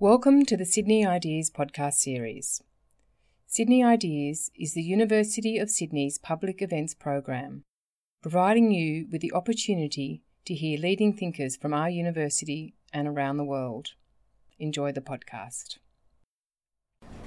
Welcome to the Sydney Ideas podcast series. Sydney Ideas is the University of Sydney's public events program, providing you with the opportunity to hear leading thinkers from our university and around the world. Enjoy the podcast.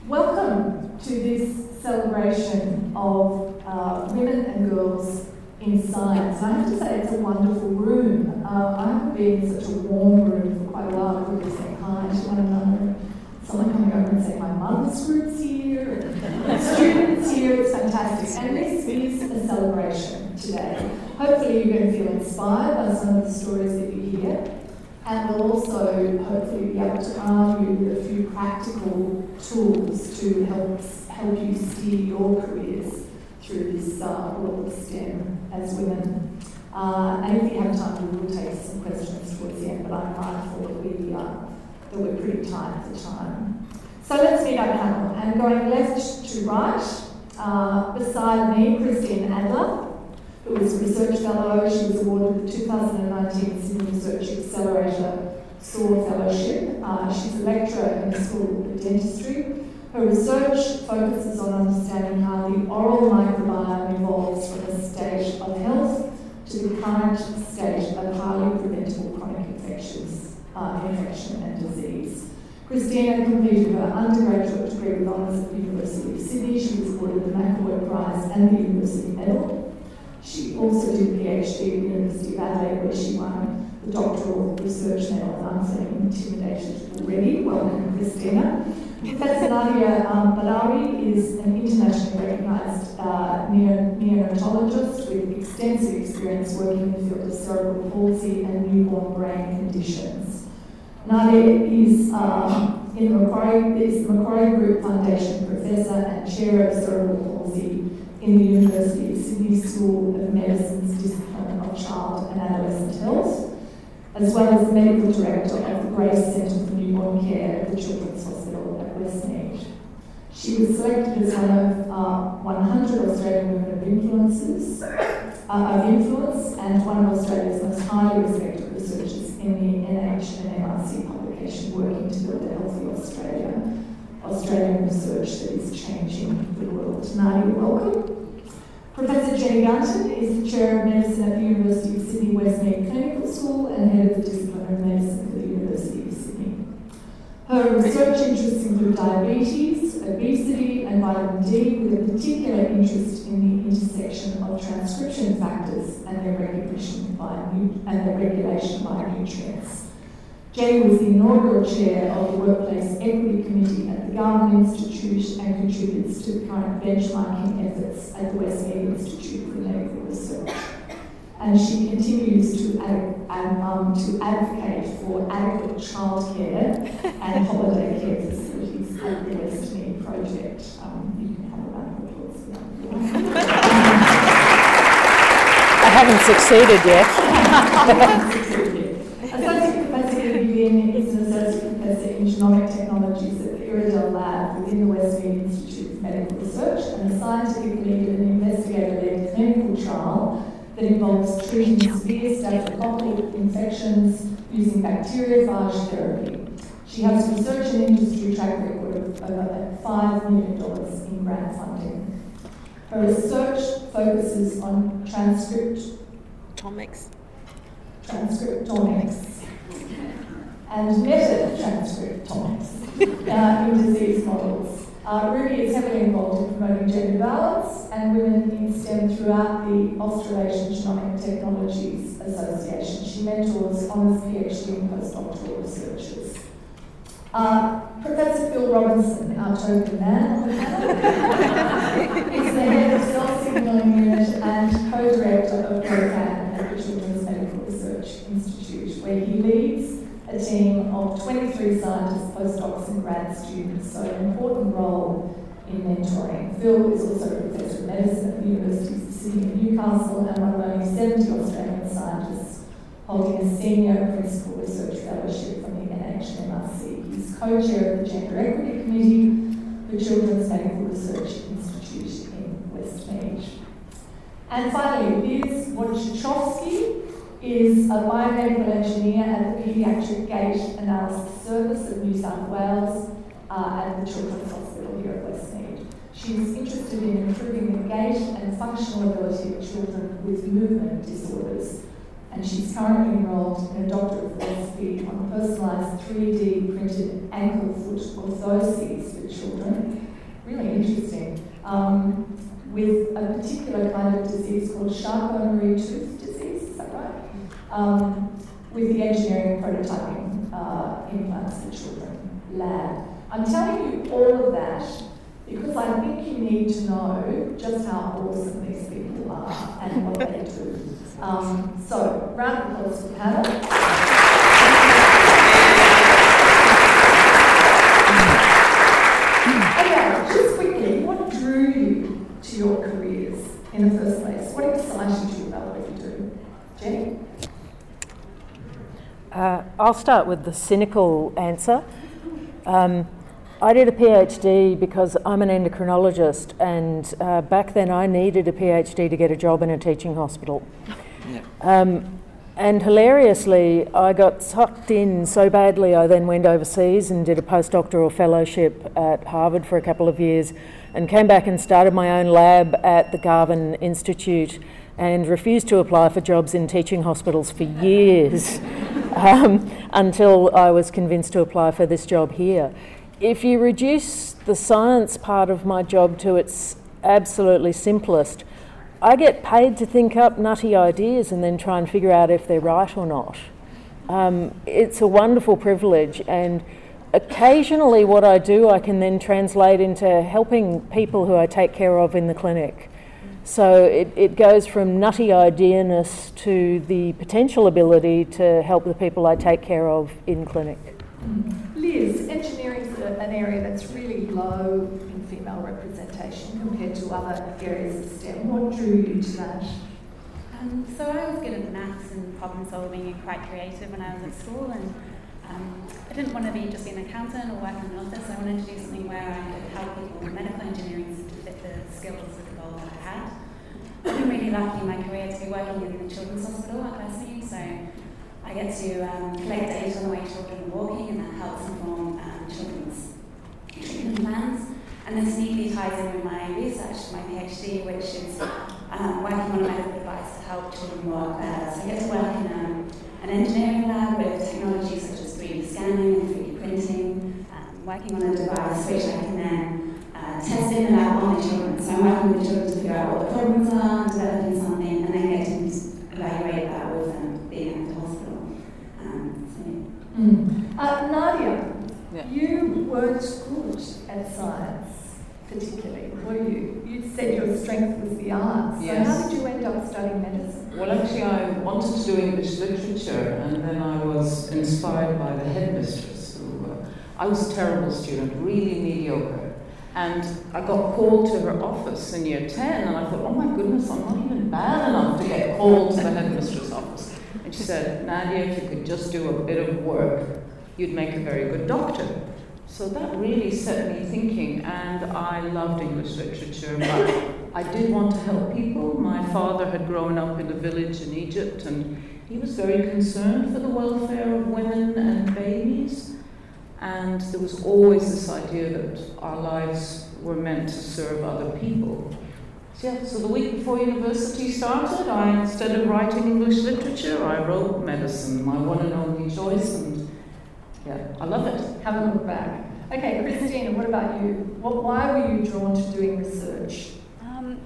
Welcome to this celebration of uh, women and girls in science. I have to say, it's a wonderful room. Uh, I haven't been in such a warm room for quite a while. To one another. Someone coming over and saying, My mother's group's here, and students here. It's fantastic. And this is a celebration today. Hopefully, you're going to feel inspired by some of the stories that you hear. And we'll also hopefully be able to arm you with a few practical tools to help, help you steer your careers through this uh, world of STEM as women. Uh, and if you have time, we will take some questions towards the end, but I'm mindful that, we, uh, that we're pretty tight for time. So let's meet our panel. And going left to right, uh, beside me, Christina Adler, who is a research fellow. She was awarded the 2019 Sydney Research Accelerator SOAR Fellowship. Uh, she's a lecturer in the School of Dentistry her research focuses on understanding how the oral microbiome evolves from a state of health to the current state of highly uh, infection and disease. Christina completed her undergraduate degree with honours at the University of Sydney. She was awarded the McElroy Prize and the University Medal. She also did a PhD at the University of Adelaide, where she won the doctoral research medal. I'm feeling intimidated already. Welcome, Christina. Professor Nadia um, Badawi is an internationally recognised uh, neonatologist with extensive experience working in the field of cerebral palsy and newborn brain conditions. Nadia is um, in the Macquarie, is the Macquarie Group Foundation Professor and Chair of Cerebral Palsy in the University of Sydney School of Medicine's Discipline of Child and Adolescent Health, as well as Medical Director of the Grace Centre for Newborn Care at the Children's Hospital She was selected as one of uh, 100 Australian women of influences, uh, of influence and one of Australia's most highly respected researchers in the NH and MRC publication working to build a healthy Australia. Australian research that is changing the world. Nadia, welcome. Professor Jenny Gunton is the Chair of Medicine at the University of Sydney Westmead Clinical School and Head of the Discipline of Medicine for the University of Sydney. Her research interests include diabetes, obesity, and vitamin D, with a particular interest in the intersection of transcription factors and their recognition by and their regulation by nutrients. Jay was the inaugural chair of the Workplace Equity Committee at the Garvan Institute and contributes to the current benchmarking efforts at the Westmead Institute for Medical Research and she continues to, ad, um, to advocate for adequate childcare and holiday care facilities at the Westmead project. Um, you can have a round of applause for that. I haven't succeeded yet. Associate Professor Ruby Lin is an Associate Professor in Genomic Technologies at the Iredell Lab within the Westmead Institute of Medical Research and a scientific lead in an investigator-led clinical that involves treating severe staphylococcal infections using bacteriophage therapy. She has research and industry track record of over $5 million in grant funding. Her research focuses on transcript transcriptomics, transcriptomics and meta-transcriptomics uh, in disease models. Uh, Ruby is heavily involved in promoting gender balance and women in STEM throughout the Australasian Genomic Technologies Association. She mentors honours PhD and postdoctoral researchers. Uh, Professor Phil Robinson, our token man, is the head of Cell Signalling Unit and co-director of ProCan at the Children's Medical Research Institute, where he leads a team of 23 scientists, postdocs, and grad students, so an important role in mentoring. Phil is also a professor of medicine at the Universities of Sydney and Newcastle and one of only 70 Australian scientists holding a senior principal research fellowship from the NHMRC. He's co-chair of the Gender Equity Committee for Children's Medical Research Institute in Westmead. And finally, Liz Wojciechowski is a biomedical engineer at the Paediatric Gait Analysis Service of New South Wales uh, at the Children's Hospital here at Westmead. She's interested in improving the gait and functional ability of children with movement disorders and she's currently enrolled in a Doctor of Philosophy on personalised 3D printed ankle foot orthoses for children. Really interesting. Um, with a particular kind of disease called Charcot-Marie Tooth disease, is that right? Um, with the engineering prototyping uh, implants for children lab. I'm telling you all of that because I think you need to know just how awesome these people are and what they do. Um, so, round of applause for the panel. okay, just quickly, what drew you to your careers in the first place? What excited you about what you do? Jenny? Uh, I'll start with the cynical answer. Um, I did a PhD because I'm an endocrinologist, and uh, back then I needed a PhD to get a job in a teaching hospital. Yeah. Um, and hilariously, I got sucked in so badly, I then went overseas and did a postdoctoral fellowship at Harvard for a couple of years and came back and started my own lab at the Garvan Institute and refused to apply for jobs in teaching hospitals for years um, until I was convinced to apply for this job here if you reduce the science part of my job to its absolutely simplest, I get paid to think up nutty ideas and then try and figure out if they're right or not. Um, it's a wonderful privilege, and occasionally, what I do I can then translate into helping people who I take care of in the clinic. So it, it goes from nutty ideaness to the potential ability to help the people I take care of in clinic. Liz, engineering is an area that's really low in female representation compared to other areas of STEM. What drew you to that? Um, so I was good at maths and problem solving and quite creative when I was at school and um, I didn't want to be just be an accountant or work in an office. I wanted to do something where I could help people. With medical engineering seemed to fit the skills of the goal that I had. I've been really lucky in my career to be working in the Children's Hospital at Westmead, so I get to um, collect data on the way children are walking, and that helps inform um, children's treatment plans. And this neatly ties in with my research, my PhD, which is um, working on a medical device to help children walk better. So I get to work in um, an engineering lab with technologies such as 3D scanning and 3D printing, um, working on a device which I can then test in the lab on the children. So I'm working with the children to figure out what the problems are, developing something, and then get to evaluate that with them being at the hospital. Mm. Uh, Nadia, yeah. you weren't good at science, particularly, were you? You said your strength was the arts. Yes. So how did you end up studying medicine? Well, actually, I wanted to do English literature, and then I was inspired by the headmistress. Who, uh, I was a terrible student, really mediocre. And I got called to her office in year 10, and I thought, oh my goodness, I'm not even bad enough to get called to the headmistress office. And she said, Nadia, if you could just do a bit of work, you'd make a very good doctor. So that really set me thinking, and I loved English literature, but I did want to help people. My father had grown up in a village in Egypt, and he was very concerned for the welfare of women and babies. And there was always this idea that our lives were meant to serve other people. Yeah, so the week before university started, I instead of writing English literature, I wrote medicine, my one and only choice, and yeah, I love it. Haven't looked back. Okay, Christina, what about you? What, why were you drawn to doing research? Um,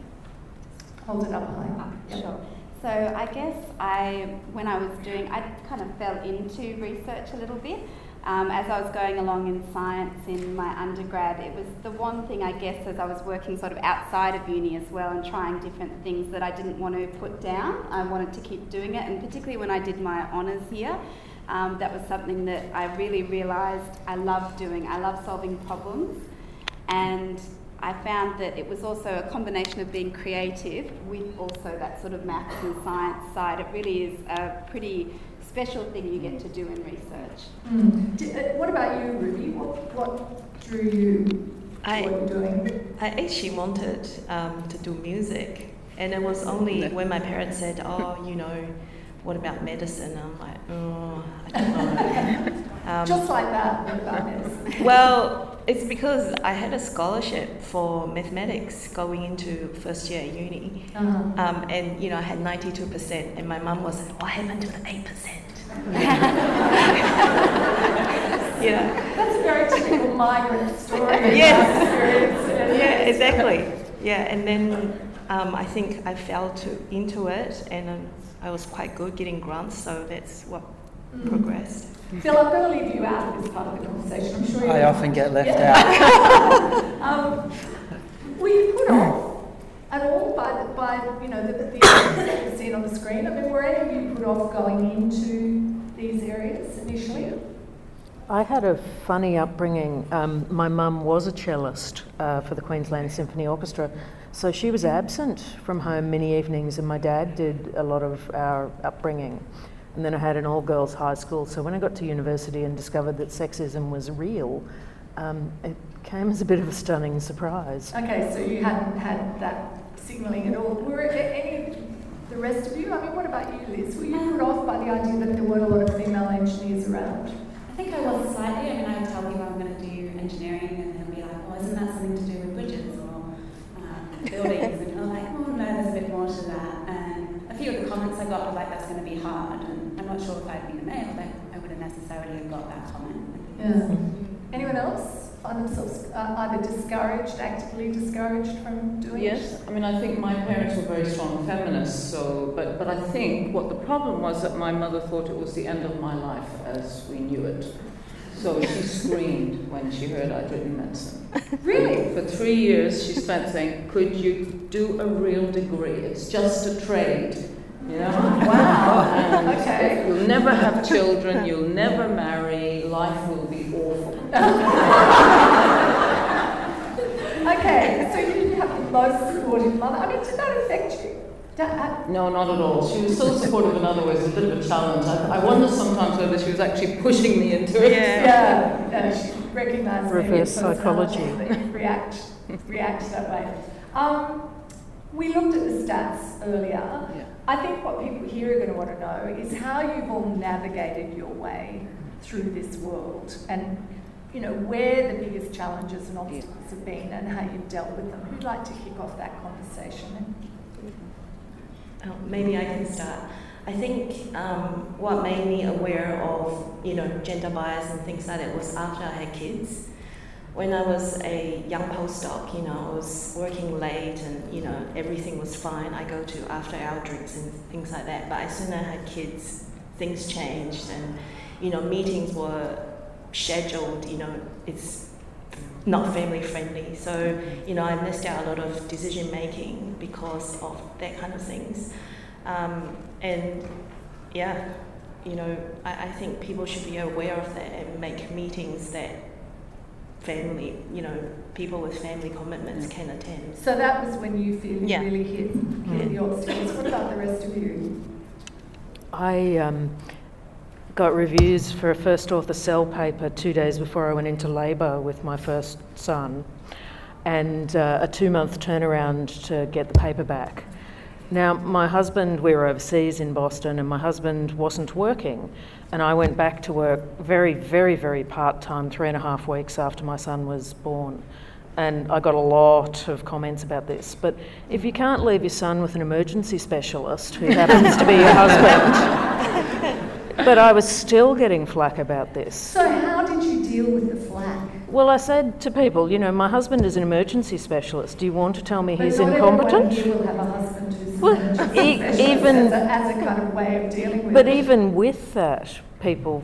Hold it up high. Ah, yep. Sure. So I guess I, when I was doing, I kind of fell into research a little bit. Um, as I was going along in science in my undergrad, it was the one thing I guess as I was working sort of outside of uni as well and trying different things that I didn't want to put down. I wanted to keep doing it, and particularly when I did my honours here, um, that was something that I really realised I love doing. I love solving problems, and I found that it was also a combination of being creative with also that sort of maths and science side. It really is a pretty special thing you get to do in research. Mm. Did, uh, what about you, Ruby? What, what drew you I, what you're doing? I actually wanted um, to do music, and it was only when my parents said, "Oh, you know." what about medicine? I'm like, oh, I don't know. Um, Just like that, what about medicine? well, it's because I had a scholarship for mathematics going into first year uni, uh-huh. um, and you know I had ninety two percent, and my mum was, like, what happened to the eight percent? Yeah, that's a very typical migrant story. yes, yeah, exactly. Yeah, and then um, I think I fell to, into it, and um, I was quite good getting grants, so that's what mm. progressed. Phil, I'm going to leave you out of this part of the conversation. I'm sure you I often get left yeah. out. um, were you put off at all by, you know, the, the that you seen on the screen? I mean, were any of you put off going into these areas initially? I had a funny upbringing. Um, my mum was a cellist uh, for the Queensland Symphony Orchestra, so she was absent from home many evenings, and my dad did a lot of our upbringing. And then I had an all girls high school, so when I got to university and discovered that sexism was real, um, it came as a bit of a stunning surprise. Okay, so you hadn't had that signalling at all. Were any the rest of you? I mean, what about you, Liz? Were you put off by the idea that there weren't a lot of female engineers around? I think I was slightly. I mean, I would tell people I'm going to do engineering, and they'll be like, "Oh, isn't that something to do with bridges or um, buildings?" and I'm like, "Oh no, there's a bit more to that." And a few of the comments I got were like, "That's going to be hard." And I'm not sure if I'd been a male, but I wouldn't necessarily have got that comment. Yeah. Anyone else find themselves uh, either discouraged, actively discouraged from doing yes. it? Yes, I mean, I think my parents were very strong feminists, so, but, but I think what the problem was that my mother thought it was the end of my life as we knew it. So she screamed when she heard I'd written medicine. Really? For three years, she spent saying, Could you do a real degree? It's just a trade. You know? Wow. okay. You'll never have children, you'll never marry, life will be awful. okay, so you didn't have the most supportive mother. I mean, did that affect you? No, not at all. She was so supportive in other ways. It's a bit of a challenge. I, I wonder sometimes whether she was actually pushing me into it. Yeah, yeah. she recognised reverse psychology. React, react that way. Um, we looked at the stats earlier. Yeah. I think what people here are going to want to know is how you've all navigated your way through this world and you know where the biggest challenges and obstacles have been and how you've dealt with them. Who'd like to kick off that conversation? Oh, maybe I can start. I think um, what made me aware of you know gender bias and things like that was after I had kids when I was a young postdoc, you know, I was working late and, you know, everything was fine. I go to after hour drinks and things like that. But as soon as I had kids, things changed and, you know, meetings were scheduled, you know, it's not family friendly. So, you know, I missed out a lot of decision making because of that kind of things. Um, and yeah, you know, I, I think people should be aware of that and make meetings that family, you know, people with family commitments can attend. So that was when you feel yeah. really hit, hit the obstacles. What about the rest of you? I um, got reviews for a first author cell paper two days before I went into labour with my first son, and uh, a two month turnaround to get the paper back. Now, my husband, we were overseas in Boston, and my husband wasn't working. And I went back to work very, very, very part time, three and a half weeks after my son was born. And I got a lot of comments about this. But if you can't leave your son with an emergency specialist who happens to be your husband, but I was still getting flack about this. So, how did you deal with the flack? Well, I said to people, you know, my husband is an emergency specialist. Do you want to tell me but he's incompetent? You will have a husband who's well, e- even as a, as a, kind of way of dealing with But it. even with that, people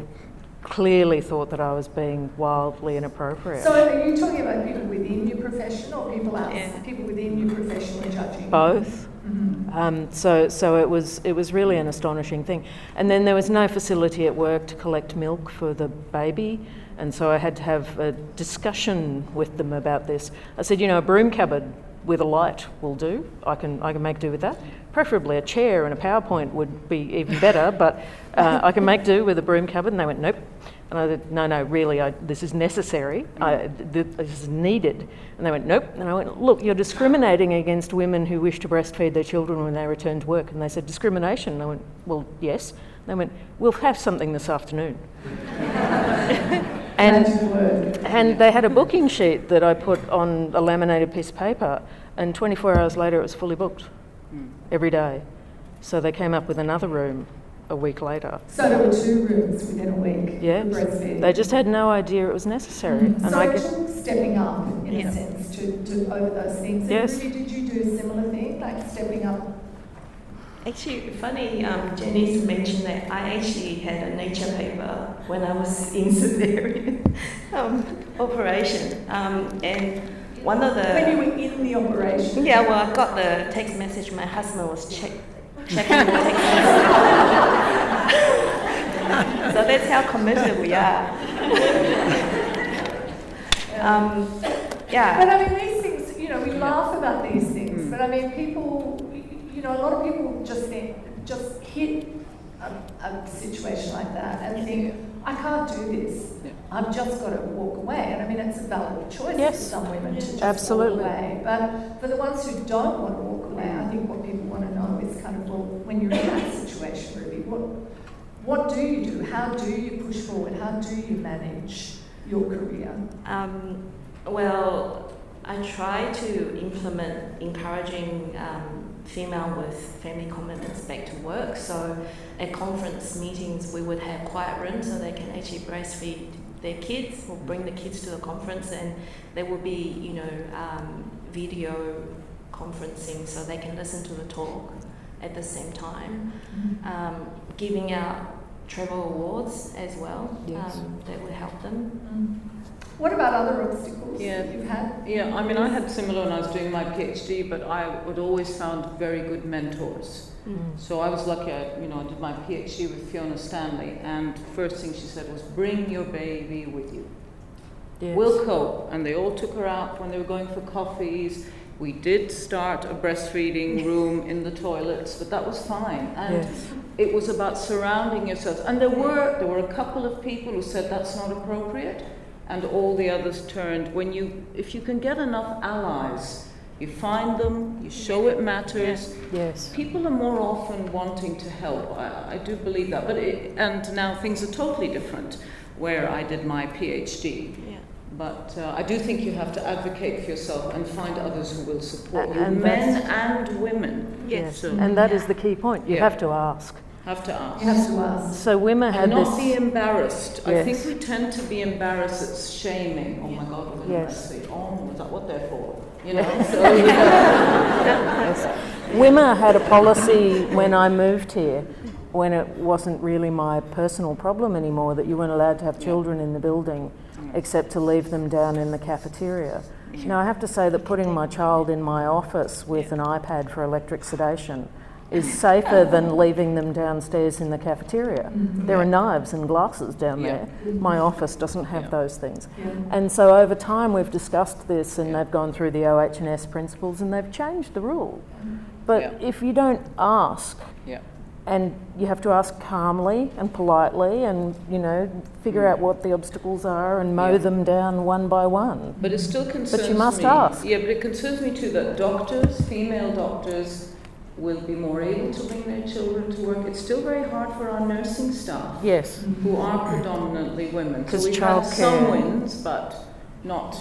clearly thought that I was being wildly inappropriate. So, are you talking about people within your profession or people outside? Yeah. People within your profession judging? Both. Mm-hmm. Um, so, so it was it was really an astonishing thing. And then there was no facility at work to collect milk for the baby, and so I had to have a discussion with them about this. I said, you know, a broom cupboard with a light will do. I can I can make do with that. Preferably a chair and a PowerPoint would be even better, but uh, I can make do with a broom cupboard. And they went, nope. And I said, no, no, really, I, this is necessary. I, th- this is needed. And they went, nope. And I went, look, you're discriminating against women who wish to breastfeed their children when they return to work. And they said, discrimination. And I went, well, yes. And they went, we'll have something this afternoon. and, and they had a booking sheet that I put on a laminated piece of paper, and 24 hours later it was fully booked every day. So they came up with another room a week later. So there were two rooms within a week. Yeah, they just had no idea it was necessary. Mm. And so I guess, stepping up in Yeah. a sense to, to over those things. And Yes. Ruby, did you do a similar thing, like stepping up? Actually, funny, um, Janice mentioned that I actually had a nature paper when I was in cesarean um, operation. Um, and one of the. when you were in the operation. Yeah, well, I got the text message. My husband was check, checking the text message. so that's how committed we are. um, yeah. But. I mean, these things, you know, we laugh about these things, but I mean, people, you know, a lot of people just think, just hit a, a situation like that and think, I can't do this. I've just got to walk away. And I mean, it's a valid choice Yes. for some women to just Absolutely. walk away. But for the ones who don't want to walk away, I think what people want to know is kind of, well, when you're in that situation, Ruby, what, what do you do? How do you push forward? How do you manage your career? Um, well, I try to implement encouraging um, female with family commitments back to work. So at conference meetings, we would have quiet rooms so they can actually breastfeed their kids or bring the kids to the conference, and there will be, you know, um, video conferencing so they can listen to the talk at the same time. Um, giving out travel awards as well Yes. um, that would help them. Mm. What about other obstacles Yeah. that you've had? Yeah, I mean, I had similar when I was doing my PhD, but I would always found very good mentors. So I was lucky. I, you know, I did my PhD with Fiona Stanley, and first thing she said was, "Bring your baby with you. yes. We'll cope." And they all took her out when they were going for coffees. We did start a breastfeeding room in the toilets, but that was fine. And Yes. it was about surrounding yourselves. And there were there were a couple of people who said that's not appropriate, and all the others turned. When you if you can get enough allies, you find them, you show it matters. Yes. People are more often wanting to help. I, I do believe that. But it, and now things are totally different. Where I did my PhD. Yeah. But uh, I do think you have to advocate for yourself and find others who will support A- you, and men and women. Yes. So And that is the key point. You Yeah. have to ask. have to ask. You have to ask. So women had And not this. be embarrassed. I think we tend to be embarrassed. It's shaming. Oh my God, we're going to Yes. Oh, is that what they're for? You know. So, Yes. WIMR had a policy when I moved here, when it wasn't really my personal problem anymore, that you weren't allowed to have children in the building except to leave them down in the cafeteria. Now, I have to say that putting my child in my office with an iPad for electric sedation is safer than leaving them downstairs in the cafeteria. There are knives and glasses down Yeah. there. My office doesn't have Yeah. those things. Yeah. And so over time we've discussed this and they've gone through the OH&S principles and they've changed the rule. But Yeah. if you don't ask, yeah. And you have to ask calmly and politely and, you know, figure out what the obstacles are and mow Yeah. them down one by one. But it still concerns but you must me. ask. Yeah, but it concerns me too that doctors, female doctors, will be more able to bring their children to work. It's still very hard for our nursing staff, Yes. who are predominantly women. So 'Cause we have some wins, but not.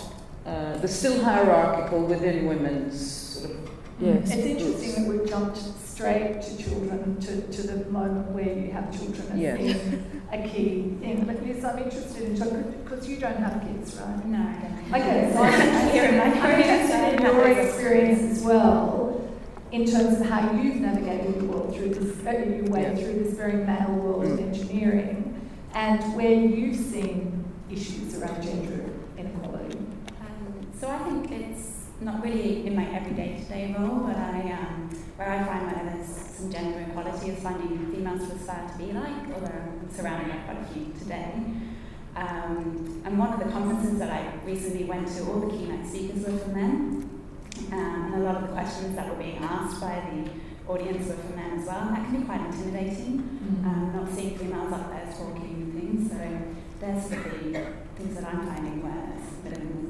Uh, they're still hierarchical within women's sort of. Yes. It's interesting that we've jumped straight to children, to, to the moment where you have children as Yes. being a key thing. But Liz, I'm interested in, because you don't have kids, right? No, I don't. Okay, so I'm interested, in my I'm career, interested in your experience as well, in terms of how you've navigated the world through this, uh, your way Yeah. through this very male world of Mm. engineering, and where you've seen issues around gender inequality. Um, so I think it's not really in my everyday to-day role, but I, um, where I find where there's some gender equality is finding females to aspire to be like, although I'm surrounded by quite a few today. Um, and one of the conferences that I recently went to, all the keynote speakers were from men, um, and a lot of the questions that were being asked by the audience were from men as well, and that can be quite intimidating, um, not seeing females up there talking and things. So there's sort of the things that I'm finding where it's a bit of a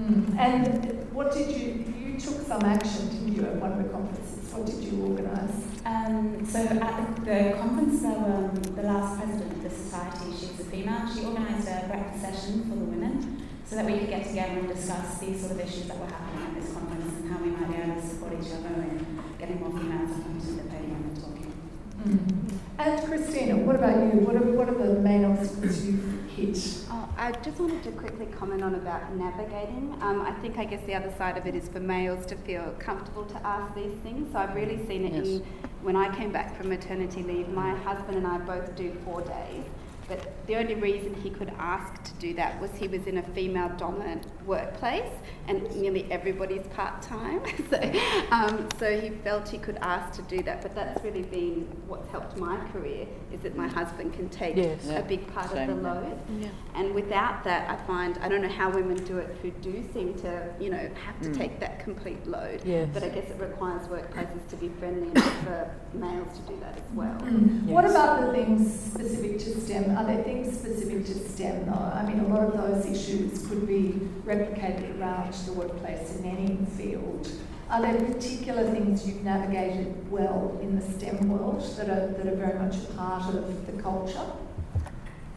Mm. And what did you, you took some action, didn't you, at one of the conferences? What did you organise? Um, so at the, the conference, there were, um, the last president of the society, she's a female, she organised a breakfast session for the women so that we could get together and discuss these sort of issues that were happening at this conference and how we might be able to support each other and getting more females up onto the podium and talking. Mm. And Christina, what about you? What are, what are the main obstacles you've hit? Oh, I just wanted to quickly comment on about navigating. Um, I think I guess the other side of it is for males to feel comfortable to ask these things. So I've really seen it yes. in when I came back from maternity leave. My husband and I both do four days. But the only reason he could ask to do that was he was in a female dominant workplace and nearly everybody's part time. so, um, so he felt he could ask to do that. But that's really been what's helped my career is that my husband can take yes. a big part Same of the load. Yeah. And without that, I find, I don't know how women do it who do seem to, you know, have to mm. take that complete load. Yes. But I guess it requires workplaces to be friendly enough for males to do that as well. Mm. Yes. What about the things specific to STEM? Are there things specific to STEM though? I mean, a lot of those issues could be replicated around the workplace in any field. Are there particular things you've navigated well in the STEM world that are, that are very much a part of the culture?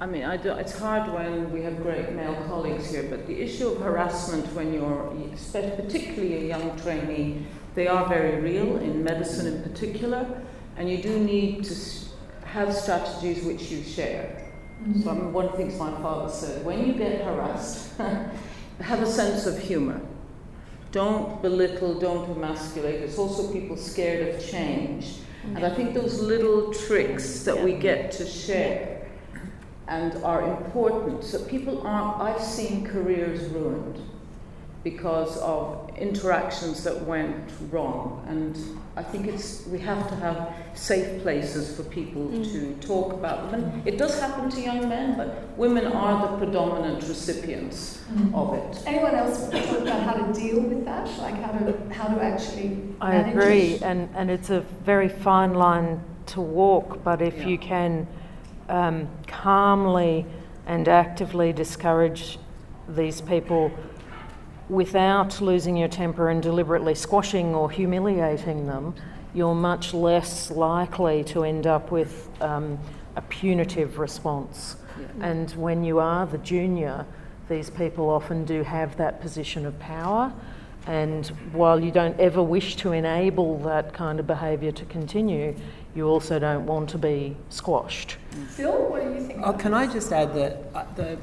I mean, I do, it's hard when we have great male colleagues here, but the issue of harassment when you're, particularly a young trainee, they are very real in medicine in particular, and you do need to have strategies which you share. Mm-hmm. So I mean, one of the things my father said, when you get harassed, have a sense of humor. Don't belittle, don't emasculate. It's also people scared of change. Mm-hmm. And I think those little tricks that we get to share and are important. So people aren't, I've seen careers ruined because of interactions that went wrong. And I think it's we have to have safe places for people mm. to talk about them. And it does happen to young men, but women are the predominant recipients mm. of it. Anyone else want to talk about how to deal with that? Like how to how to actually I agree, it? and and it's a very fine line to walk. But if yeah. you can um, calmly and actively discourage these people without losing your temper and deliberately squashing or humiliating them, you're much less likely to end up with um, a punitive response. Yeah. And when you are the junior, these people often do have that position of power. And while you don't ever wish to enable that kind of behaviour to continue, you also don't want to be squashed. Phil, what do you think? Oh, can I just add that uh, the,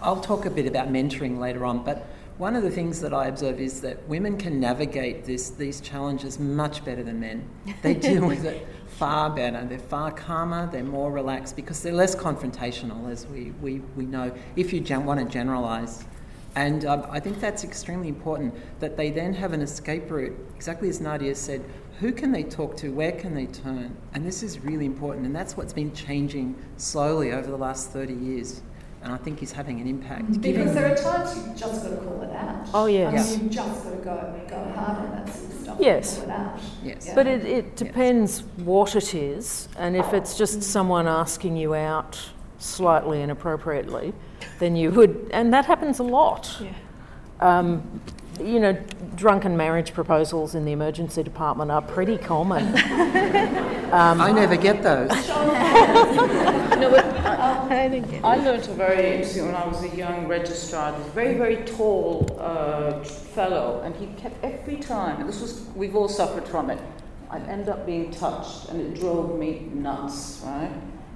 I'll talk a bit about mentoring later on, but one of the things that I observe is that women can navigate this, these challenges much better than men. They deal with it far better. They're far calmer, they're more relaxed because they're less confrontational, as we, we, we know, if you gen- want to generalise. And um, I think that's extremely important that they then have an escape route, exactly as Nadia said. Who can they talk to? Where can they turn? And this is really important, and that's what's been changing slowly over the last 30 years and I think he's having an impact. Because there are times you've just got to call it out. Oh yes. I mean, you've just got to go go hard on that sort of stuff. Yes. Call it out. Yes. Yeah. But it, it depends yes. what it is, and if it's just someone asking you out slightly inappropriately, then you would, and that happens a lot. Yeah. Um, you know, drunken marriage proposals in the emergency department are pretty common. um, I never get those. no, but I, I learned a very interesting when I was a young registrar. This very, very tall uh, fellow, and he kept every time. And this was we've all suffered from it. I'd end up being touched, and it drove me nuts, right?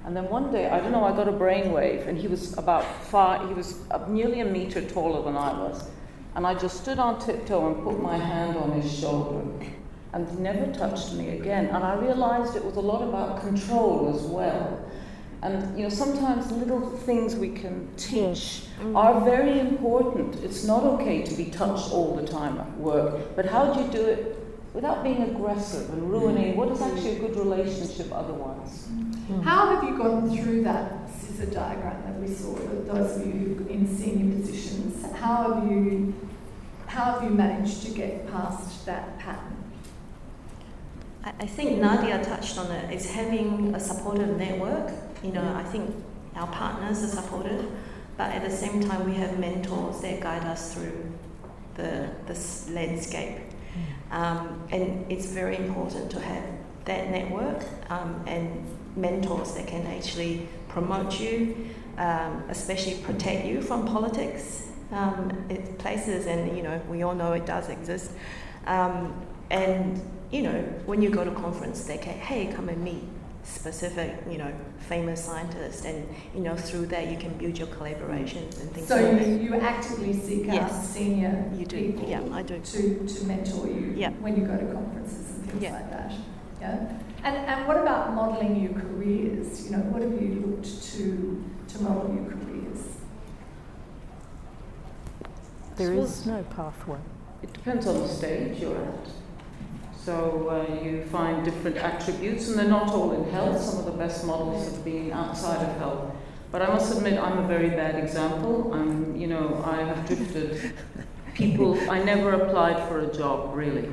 And then one day, I don't know, I got a brainwave, and he was about five. He was nearly a meter taller than I was, and I just stood on tiptoe and put my hand on his shoulder, and he never touched me again. And I realized it was a lot about control as well. And you know, sometimes little things we can teach mm-hmm. are very important. It's not okay to be touched all the time at work, but how do you do it without being aggressive and ruining what is actually a good relationship otherwise? Mm-hmm. How have you gone through that scissor diagram that we saw? Those of you in senior positions, how have you how have you managed to get past that pattern? I think Nadia touched on it. It's having a supportive network. You know, I think our partners are supportive, but at the same time, we have mentors that guide us through the, this landscape. Um, and it's very important to have that network um, and mentors that can actually promote you, um, especially protect you from politics. Um, it places, and you know, we all know it does exist. Um, and you know, when you go to conference, they can, hey, come and meet specific, you know, famous scientists, and you know, through that you can build your collaborations and things. So like that. you, you actively seek out Yes. senior You do, people yeah, I do. to, to mentor you Yeah. when you go to conferences and things Yeah. like that. Yeah. And and what about modelling your careers? You know, what have you looked to to model your careers? There is no pathway. It depends on the stage you're at. So uh, you find different attributes, and they're not all in health. Some of the best models have been outside of health. But I must admit, I'm a very bad example. I'm, you know, I have drifted. People, I never applied for a job really.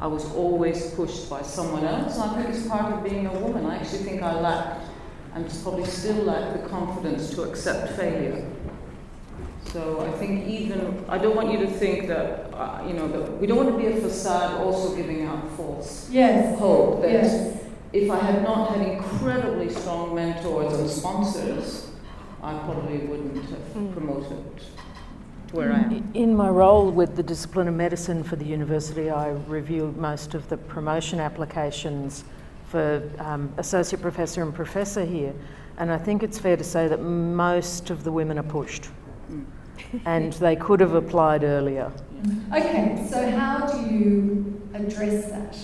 I was always pushed by someone else. And I think it's part of being a woman. I actually think I lacked, and probably still lack, the confidence to accept failure. So I think even I don't want you to think that uh, you know that we don't want to be a facade also giving out false Yes. hope that Yes. if I had not had incredibly strong mentors and sponsors, I probably wouldn't have promoted to where I am. In my role with the discipline of medicine for the university, I review most of the promotion applications for um, associate professor and professor here, and I think it's fair to say that most of the women are pushed, and they could have applied earlier. Okay, so how do you address that?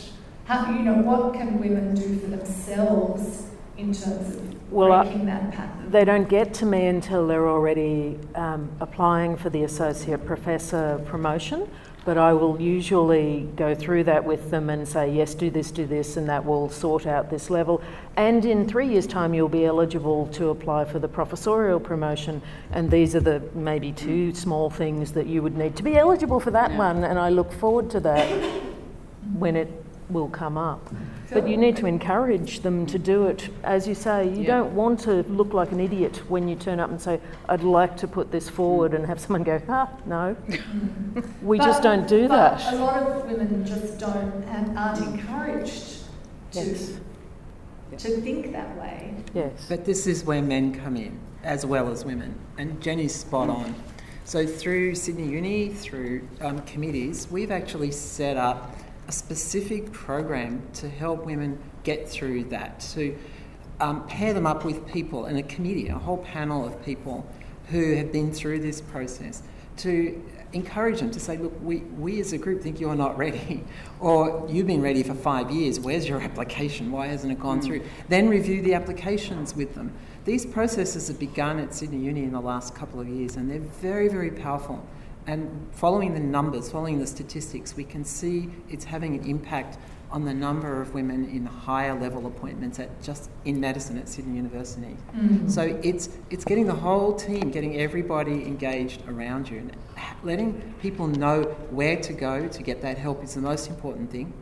How you know what can women do for themselves in terms of Well, breaking that pattern? They don't get to me until they're already um, applying for the associate professor promotion, but I will usually go through that with them and say, yes, do this, do this, and that will sort out this level. And in three years' time, you'll be eligible to apply for the professorial promotion, and these are the maybe two small things that you would need to be eligible for that Yeah. one, and I look forward to that when it will come up. But you need to encourage them to do it. As you say, you Yeah. don't want to look like an idiot when you turn up and say, I'd like to put this forward, and have someone go, ah, no. We just don't do but that. A lot of women just don't and aren't encouraged to Yes. to think that way. Yes. But this is where men come in, as well as women. And Jenny's spot on. So, through Sydney Uni, through um, committees, we've actually set up a specific program to help women get through that, to um, pair them up with people and a committee, a whole panel of people who have been through this process, to encourage them to say, look, we, we as a group think you're not ready, or you've been ready for five years, where's your application? Why hasn't it gone through? Then review the applications with them. These processes have begun at Sydney Uni in the last couple of years, and they're very, very powerful. And following the numbers, following the statistics, we can see it's having an impact on the number of women in higher level appointments at just in medicine at Sydney University. Mm. So it's it's getting the whole team, getting everybody engaged around you, and letting people know where to go to get that help is the most important thing.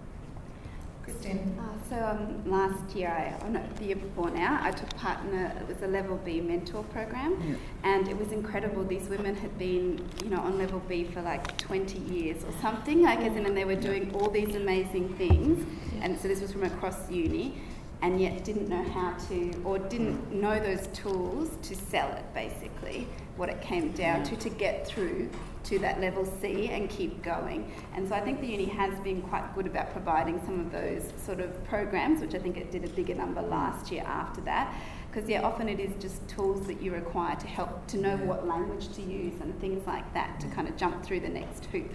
Christine. Uh, so um, last year, I, oh no, the year before now, I took part in a, it was a level B mentor program, Yeah. and it was incredible. These women had been, you know, on level B for like 20 years or something, like as in, and they were doing all these amazing things, and so this was from across uni, and yet didn't know how to, or didn't know those tools to sell it, basically, what it came down to, to get through to that level C and keep going. And so I think the uni has been quite good about providing some of those sort of programs, which I think it did a bigger number last year after that. Because yeah, often it is just tools that you require to help to know what language to use and things like that to kind of jump through the next hoop.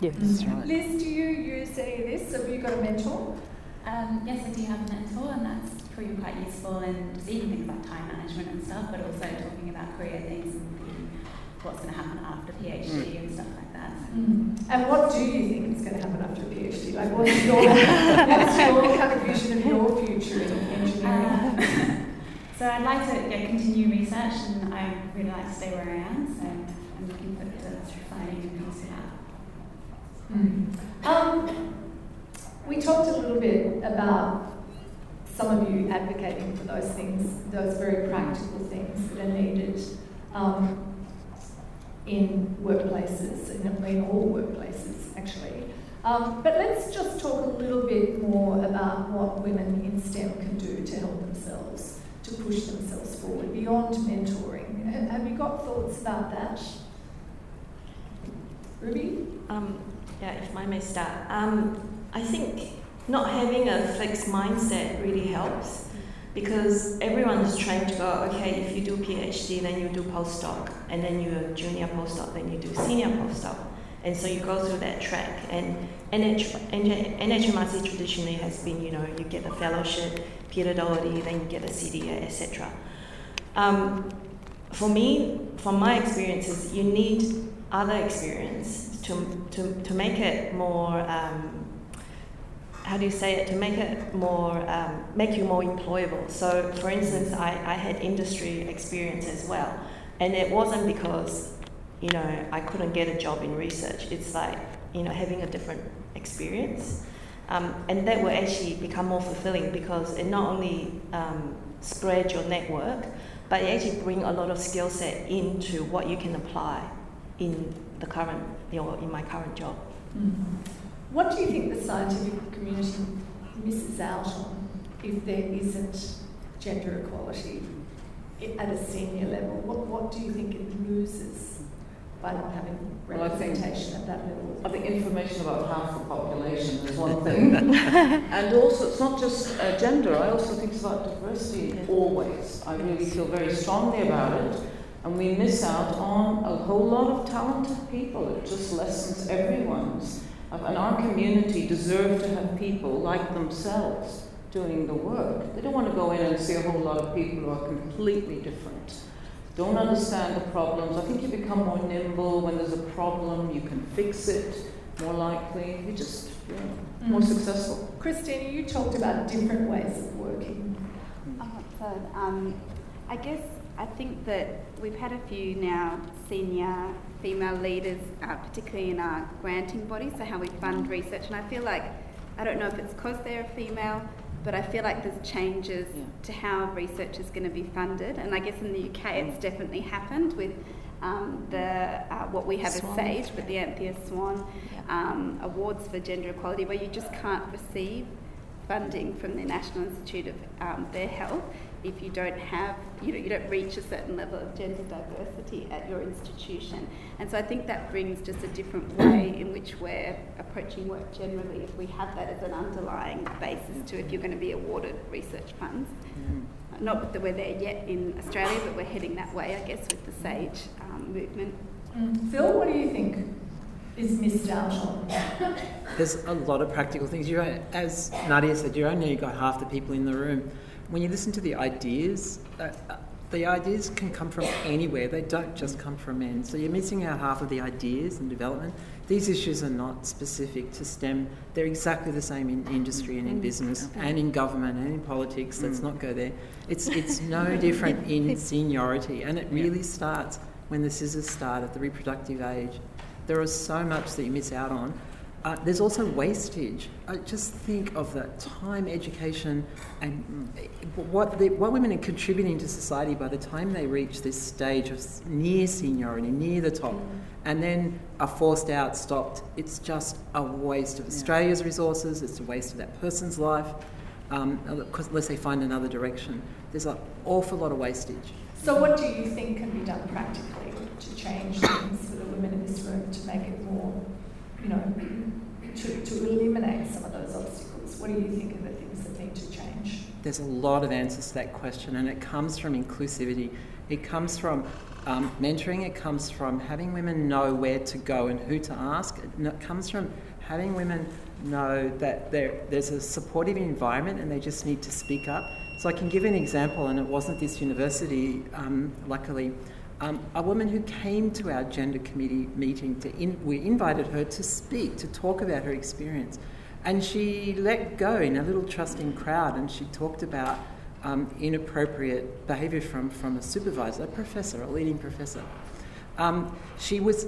Yes. That's right. Liz, do you use any of this? Have you got a mentor? Um, yes, I do have a mentor, and that's proven quite useful in just even things like time management and stuff, but also talking about career things and thinking what's going to happen after PhD and stuff like that. And what do you think is going to happen after a PhD? Like, what's your, what's your kind of vision of your future in engineering? Uh, so I'd like to yeah, continue research, and I really like to stay where I am. So I'm looking forward to finding new things to have. Um, we talked a little bit about some of you advocating for those things, those very practical things that are needed um, in workplaces, in, in all workplaces actually. Um, but let's just talk a little bit more about what women in STEM can do to help themselves, to push themselves forward beyond mentoring. Have you got thoughts about that? Ruby? Um, yeah, if I may start. Um, I think not having a fixed mindset really helps because everyone is trained to go, okay, if you do PhD, then you do postdoc, and then you're junior postdoc, then you do senior postdoc. And so you go through that track. And NH, NHMRC traditionally has been, you know, you get a fellowship, Peter Doherty, then you get a CDA, etc. Um, for me, from my experiences, you need other experience to, to, to make it more um, how do you say it to make it more um, make you more employable. So for instance I, I had industry experience as well. And it wasn't because you know i couldn't get a job in research. It's like you know having a different experience. Um, and that will actually become more fulfilling because it not only um, spread your network but it actually bring a lot of skill set into what you can apply in the current you know, in my current job. Mm-hmm. What do you think the scientific community misses out on if there isn't gender equality at a senior level? What, what do you think it loses by not having representation well, think, at that level? I think information about half the population is one thing. and also, it's not just uh, gender, I also think it's about diversity always. I really feel very strongly about it. And we miss out on a whole lot of talented people. It just lessens everyone's and our community deserve to have people like themselves doing the work. They don't want to go in and see a whole lot of people who are completely different. Don't understand the problems. I think you become more nimble when there's a problem, you can fix it more likely. You just yeah, mm. more successful. Christina, you talked about different ways of working. Oh, so um, I guess I think that we've had a few now senior female leaders, uh, particularly in our granting body, so how we fund research. And I feel like, I don't know if it's because they're a female, but I feel like there's changes yeah. to how research is going to be funded. And I guess in the UK it's definitely happened with um, the uh, what we have Swan, as SAGE, but the Athena Swan yeah. um, Awards for Gender Equality, where you just can't receive funding from the National Institute of um, Their Health if you don't have, you know, you don't reach a certain level of gender diversity at your institution. And so I think that brings just a different way in which we're approaching work generally if we have that as an underlying basis to if you're going to be awarded research funds. Mm. Not that we're there yet in Australia, but we're heading that way, I guess, with the SAGE um, movement. Mm. Phil, what do you think is missed out on? There's a lot of practical things. You, as Nadia said, you only got half the people in the room when you listen to the ideas, uh, uh, the ideas can come from anywhere. They don't just come from men. So you're missing out half of the ideas and development. These issues are not specific to STEM. They're exactly the same in industry and in business and in government and in politics. Let's mm. not go there. It's, it's no different in seniority. And it really starts when the scissors start at the reproductive age. There is so much that you miss out on. Uh, there's also wastage. I just think of the time, education, and what, the, what women are contributing to society by the time they reach this stage of near seniority, near the top, mm. and then are forced out, stopped. It's just a waste of yeah. Australia's resources. It's a waste of that person's life, um, unless they find another direction. There's an awful lot of wastage. So, what do you think can be done practically to change things for the women in this room to make it more, you know, to, to eliminate some of those obstacles? What do you think are the things that need to change? There's a lot of answers to that question, and it comes from inclusivity. It comes from um, mentoring, it comes from having women know where to go and who to ask. It comes from having women know that there's a supportive environment and they just need to speak up. So I can give an example, and it wasn't this university, um, luckily. Um, a woman who came to our gender committee meeting to in, we invited her to speak to talk about her experience and she let go in a little trusting crowd and she talked about um, inappropriate behaviour from, from a supervisor a professor a leading professor um, she was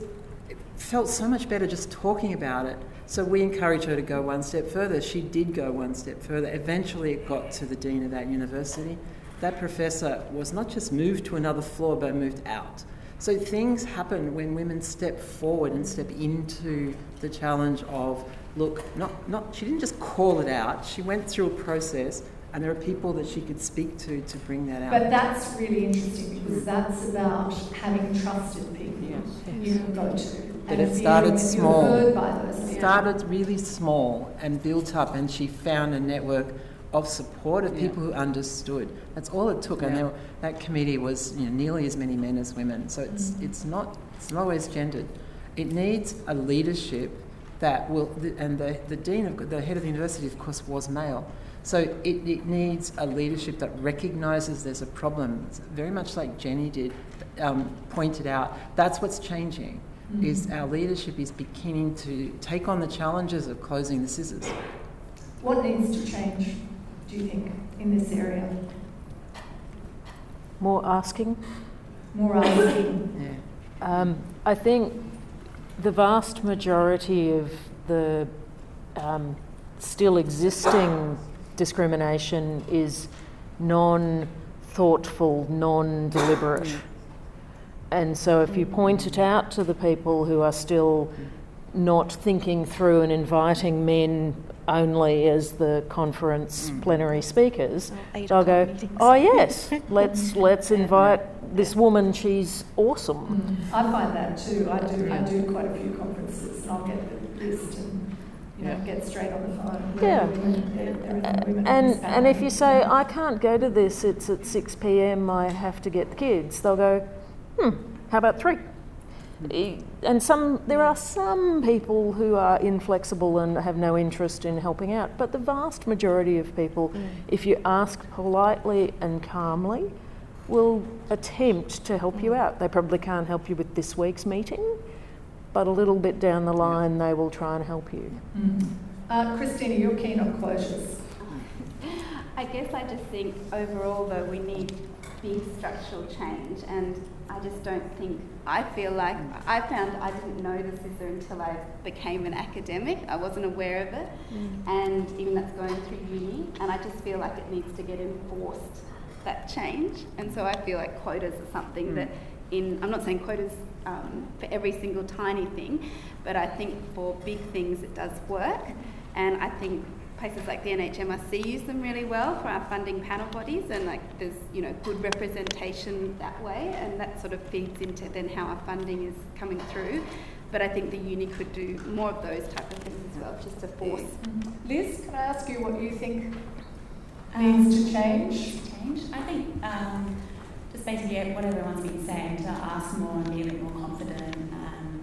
felt so much better just talking about it. So we encouraged her to go one step further. She did go one step further. Eventually, it got to the dean of that university. That professor was not just moved to another floor, but moved out. So things happen when women step forward and step into the challenge of look, not, not she didn't just call it out, she went through a process and there are people that she could speak to to bring that out. But that's really interesting because that's about having trusted people yes. you can go to. But it started small. It started really small and built up, and she found a network of support of people yeah. who understood. That's all it took, yeah. and there, that committee was you know, nearly as many men as women. So it's mm-hmm. it's not it's not always gendered. It needs a leadership that will, and the, the dean of the head of the university, of course, was male. So it, it needs a leadership that recognises there's a problem. It's very much like Jenny did, um, pointed out. That's what's changing. Mm-hmm. Is our leadership is beginning to take on the challenges of closing the scissors. What needs to change, do you think, in this area? More asking. More asking. yeah. Um, I think the vast majority of the um, still existing discrimination is non thoughtful, non deliberate. And so, if you point it out to the people who are still not thinking through and inviting men only as the conference mm. plenary speakers, oh, they'll go, meetings. "Oh yes, let's let's invite this woman. She's awesome." Mm. I find that too. I do. I do quite a few conferences, and I'll get the list and you know, get straight on the phone. Yeah. and and if you say I can't go to this, it's at six p.m. I have to get the kids. They'll go, hmm. How about three? And some there are some people who are inflexible and have no interest in helping out, but the vast majority of people, mm. if you ask politely and calmly, will attempt to help you out. They probably can't help you with this week's meeting, but a little bit down the line, they will try and help you. Mm. Uh, Christina, you're keen on closures. I guess I just think overall, though, we need big structural change, and I just don't think. I feel like I found I didn't know the scissor until I became an academic. I wasn't aware of it, mm. and even that's going through uni, and I just feel like it needs to get enforced that change. And so I feel like quotas are something mm. that in, I'm not saying quotas um, for every single tiny thing, but I think for big things it does work. And I think places like the NHMRC use them really well for our funding panel bodies, and like there's you know good representation that way, and that sort of feeds into then how our funding is coming through. But I think the uni could do more of those type of things as well, just to force. Mm-hmm. Liz, can I ask you what you think um, needs to change? Change. I think. Um, just basically what everyone's been saying to ask more and be a bit more confident. Um,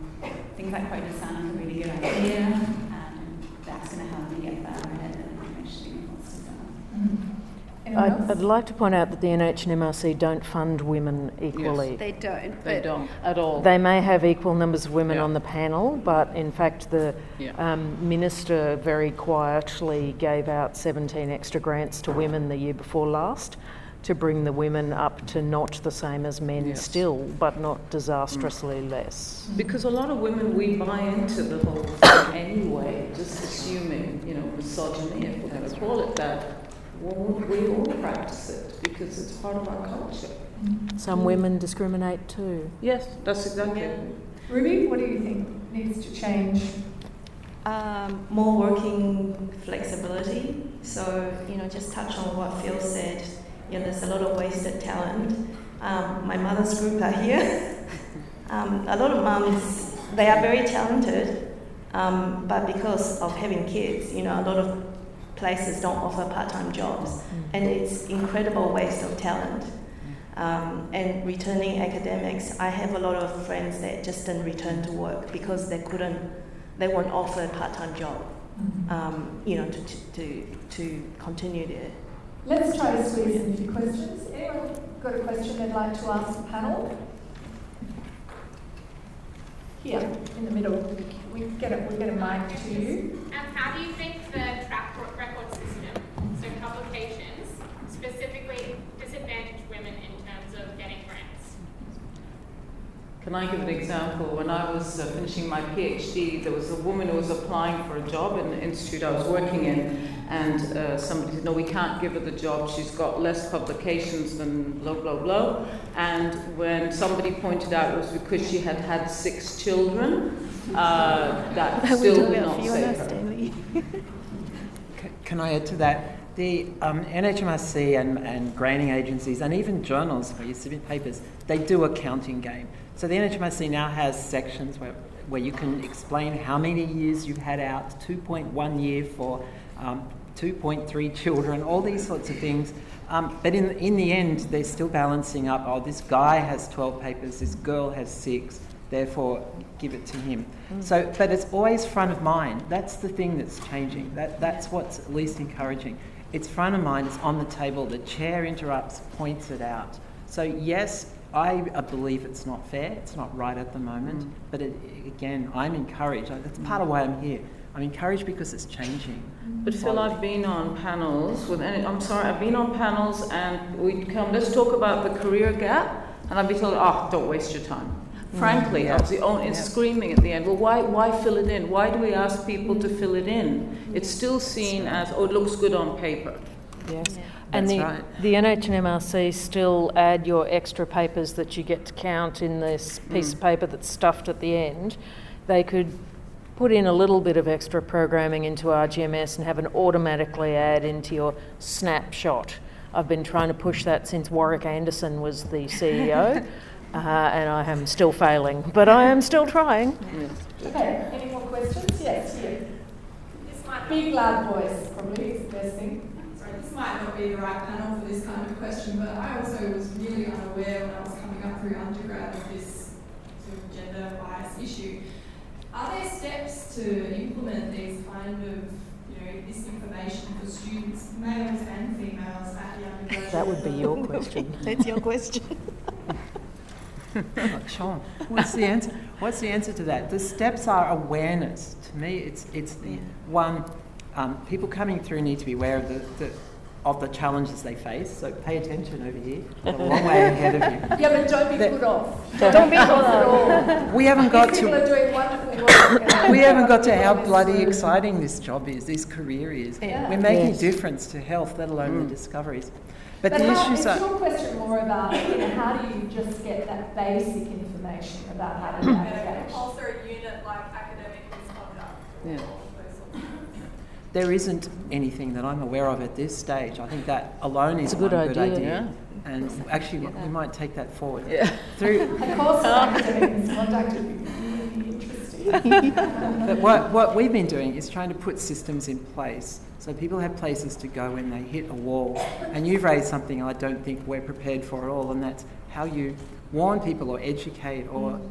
things like quotas sound like a really good idea. Um, that's going to help me get further ahead than initially wants to I'd, I'd, like to point out that the NH and MRC don't fund women equally. Yes, they don't. They don't at all. They may have equal numbers of women yeah. on the panel, but in fact, the yeah. um, minister very quietly gave out 17 extra grants to women the year before last to bring the women up to not the same as men yes. still, but not disastrously mm. less. Because a lot of women, we buy into the whole thing anyway, just assuming, you know, misogyny, if we're going to call it that. Well, we all practice it because it's part of our culture. Some women discriminate too. Yes, that's exactly it. Ruby, what do you think needs to change? Um, more working flexibility. So, you know, just touch on what Phil said you know, there's a lot of wasted talent. Um, my mother's group are here. um, a lot of mums, they are very talented, um, but because of having kids, you know, a lot of places don't offer part-time jobs, mm. and it's incredible waste of talent. Um, and returning academics, I have a lot of friends that just didn't return to work because they couldn't, they weren't offered part-time job, mm-hmm. um, you know, to, to, to continue their Let's try to squeeze in a few questions. Anyone got a question they'd like to ask the panel? Here, in the middle. We get a, we get a mic to you. And how do you think the track record system, so publications, specifically disadvantage women in terms of getting grants? Can I give an example? When I was uh, finishing my PhD, there was a woman who was applying for a job in the institute I was working in, and uh, somebody said, No, we can't give her the job. She's got less publications than blah, blah, blah. And when somebody pointed out it was because she had had six children, uh, that still did not save her. Can I add to that? The um, NHMRC and, and granting agencies and even journals where you submit papers, they do a counting game. So the NHMRC now has sections where, where you can explain how many years you've had out, 2.1 year for um, 2.3 children, all these sorts of things. Um, but in, in the end, they're still balancing up oh, this guy has 12 papers, this girl has six, therefore give it to him. Mm. So, but it's always front of mind. That's the thing that's changing. That, that's what's at least encouraging. It's front of mind, it's on the table, the chair interrupts, points it out. So, yes, I believe it's not fair, it's not right at the moment, mm. but it, again, I'm encouraged. That's part of why I'm here. I'm encouraged because it's changing. But Phil, I've been on panels with, I'm sorry, I've been on panels and we'd come, let's talk about the career gap, and I'd be told, oh, don't waste your time. Mm. Frankly, yeah. I was the only, yeah. screaming at the end, well, why, why fill it in? Why do we ask people to fill it in? It's still seen as, oh, it looks good on paper. Yes. Yeah. And the, right. the NHMRC still add your extra papers that you get to count in this piece mm. of paper that's stuffed at the end. They could put in a little bit of extra programming into RGMS and have an automatically add into your snapshot. I've been trying to push that since Warwick Anderson was the CEO, uh, and I am still failing, but I am still trying. Yes. Okay, any more questions? Yes, here. Big loud voice, probably is the best thing might not be the right panel for this kind of question, but I also was really unaware when I was coming up through undergrad of this sort of gender bias issue. Are there steps to implement these kind of you know, this information for students, males and females at the undergraduate That would be your question. That's your question. Sean, what's the answer? What's the answer to that? The steps are awareness. To me, it's it's the one. Um, people coming through need to be aware of the, the of the challenges they face. So pay attention over here. a long way ahead of you. Yeah, but don't be put off. Don't be put off at all. We haven't got People to. Are doing wonderful work. we haven't got to how bloody exciting this job is, this career is. Yeah. We're making yes. a difference to health, let alone mm. the discoveries. But, but the how, issues are. your question more about you know, how do you just get that basic information about how to navigate? Also, a unit like academic misconduct. Yeah there isn't anything that I'm aware of at this stage. I think that alone is a good one idea. good idea. Yeah. And actually, we might take that forward. Yeah. Through of course, contact would be really interesting. but what, what we've been doing is trying to put systems in place so people have places to go when they hit a wall. And you've raised something I don't think we're prepared for at all, and that's how you warn people or educate or mm.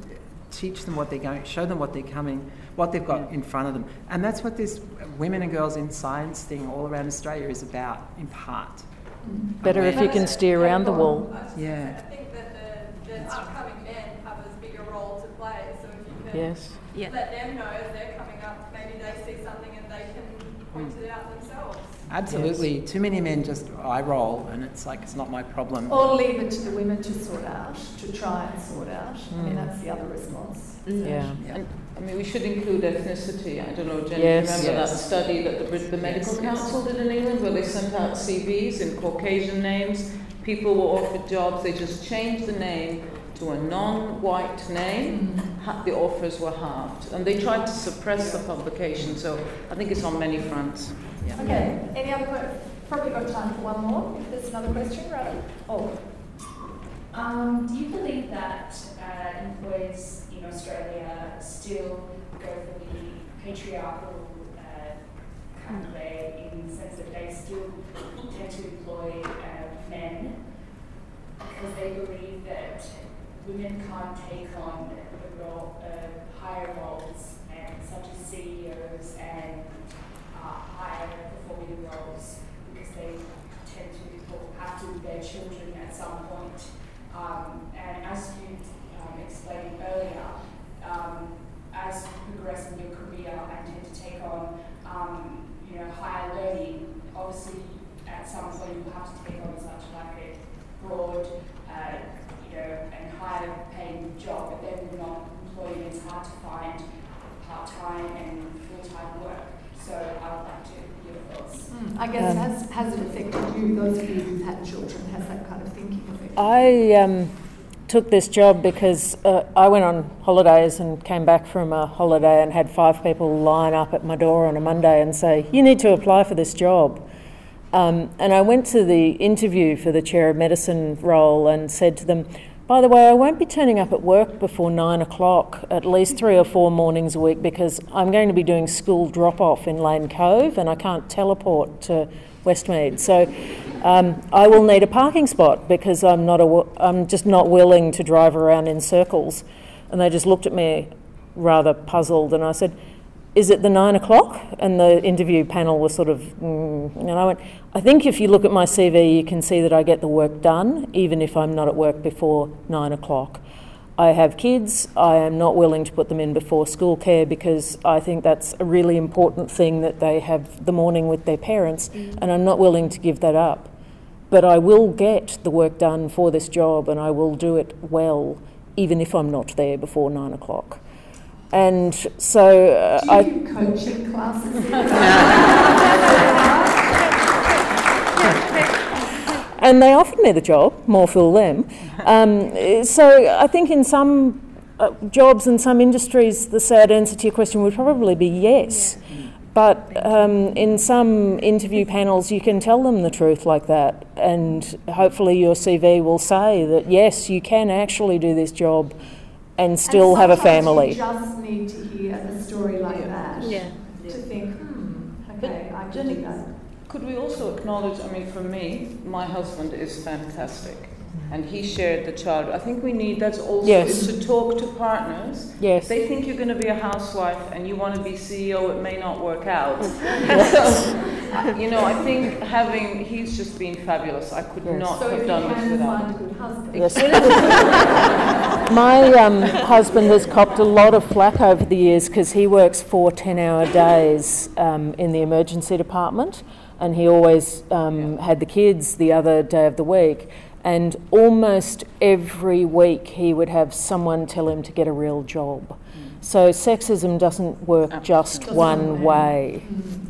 teach them what they're going, show them what they're coming what they've got in front of them. And that's what this Women and Girls in Science thing all around Australia is about, in part. Better if you can steer around the wall. Yeah. I think that the, the upcoming men have a bigger role to play. So if you can yes. yeah. let them know as they're coming up, maybe they see something and they can point it out themselves. Absolutely. Yes. Too many men just eye roll and it's like it's not my problem. Or leave it to the women to sort out, to try and sort out. Mm. I mean, that's the other response. Yeah. yeah. I mean, we should include ethnicity. I don't know, Jen, yes, remember yes. that study that the, the Medical yes, Council did in England where they sent out CVs in Caucasian names. People were offered jobs, they just changed the name to a non-white name. Mm-hmm. The offers were halved. And they tried to suppress the publication, so I think it's on many fronts. Yeah. Okay, any other questions? Probably got time for one more. If there's another question, right? Oh. Um, do you believe that uh, employers in Australia still go for the patriarchal uh, kind of way in the sense that they still tend to employ uh, men because they believe that women can't take on the role, uh, higher roles and such as CEOs and uh, higher performing roles because they tend to have to their children at some point. Um, and as you um, explained earlier, um, as you progress in your career and tend to take on, um, you know, higher learning, obviously at some point you have to take on such like a broad, uh, you know, and higher higher paying job, but then we're not employed, it's hard to find part time and full time work. So I would like to hear your thoughts. Mm. I guess, um, has, has it affected you, those of you who've had children? Has that kind of thinking affected I um, took this job because uh, I went on holidays and came back from a holiday and had five people line up at my door on a Monday and say, You need to apply for this job. Um, and I went to the interview for the chair of medicine role and said to them, by the way, I won't be turning up at work before nine o'clock at least three or four mornings a week because I'm going to be doing school drop off in Lane Cove and I can't teleport to Westmead. So um, I will need a parking spot because I'm, not a, I'm just not willing to drive around in circles. And they just looked at me rather puzzled and I said, is it the nine o'clock? And the interview panel was sort of, mm, and I went, I think if you look at my CV, you can see that I get the work done, even if I'm not at work before nine o'clock. I have kids. I am not willing to put them in before school care because I think that's a really important thing that they have the morning with their parents, mm. and I'm not willing to give that up. But I will get the work done for this job and I will do it well, even if I'm not there before nine o'clock. And so uh, I. coaching classes? and they offered me the job, more fool them. Um, so I think in some uh, jobs and some industries, the sad answer to your question would probably be yes. But um, in some interview panels, you can tell them the truth like that, and hopefully your CV will say that yes, you can actually do this job and still and have a family. You just need to hear a story like that yeah. to think, hmm, okay, but I can do that. Could we also acknowledge? I mean, for me, my husband is fantastic and he shared the child. I think we need that's also yes. to talk to partners. Yes. They think you're going to be a housewife and you want to be CEO. It may not work out. so, you know, I think having he's just been fabulous. I could yes. not so have done this without. Find a good husband. Yes. My um, husband has copped a lot of flack over the years because he works four 10-hour days um, in the emergency department and he always um, had the kids the other day of the week. And almost every week he would have someone tell him to get a real job. Mm. So sexism doesn't work Absolutely. just doesn't one way. Mm.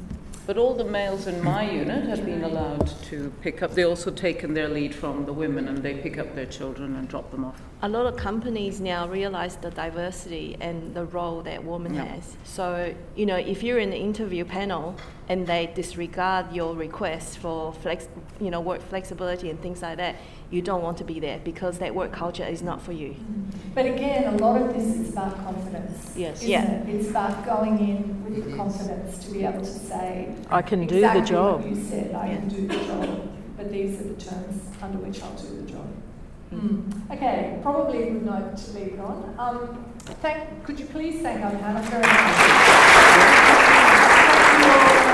But all the males in my unit have been allowed to pick up. They also taken their lead from the women, and they pick up their children and drop them off. A lot of companies now realize the diversity and the role that woman yeah. has. So you know, if you're in the interview panel and they disregard your request for flex, you know, work flexibility and things like that, you don't want to be there because that work culture is not for you. But again, a lot of this is about confidence. Yes. yeah. It? It's about going in with the confidence to be able to say, I can exactly do the job. What you said, I yeah. can do the job, but these are the terms under which I'll do the job. Mm. Okay, probably a good note to leave it on. Um, thank, could you please thank our panel very much?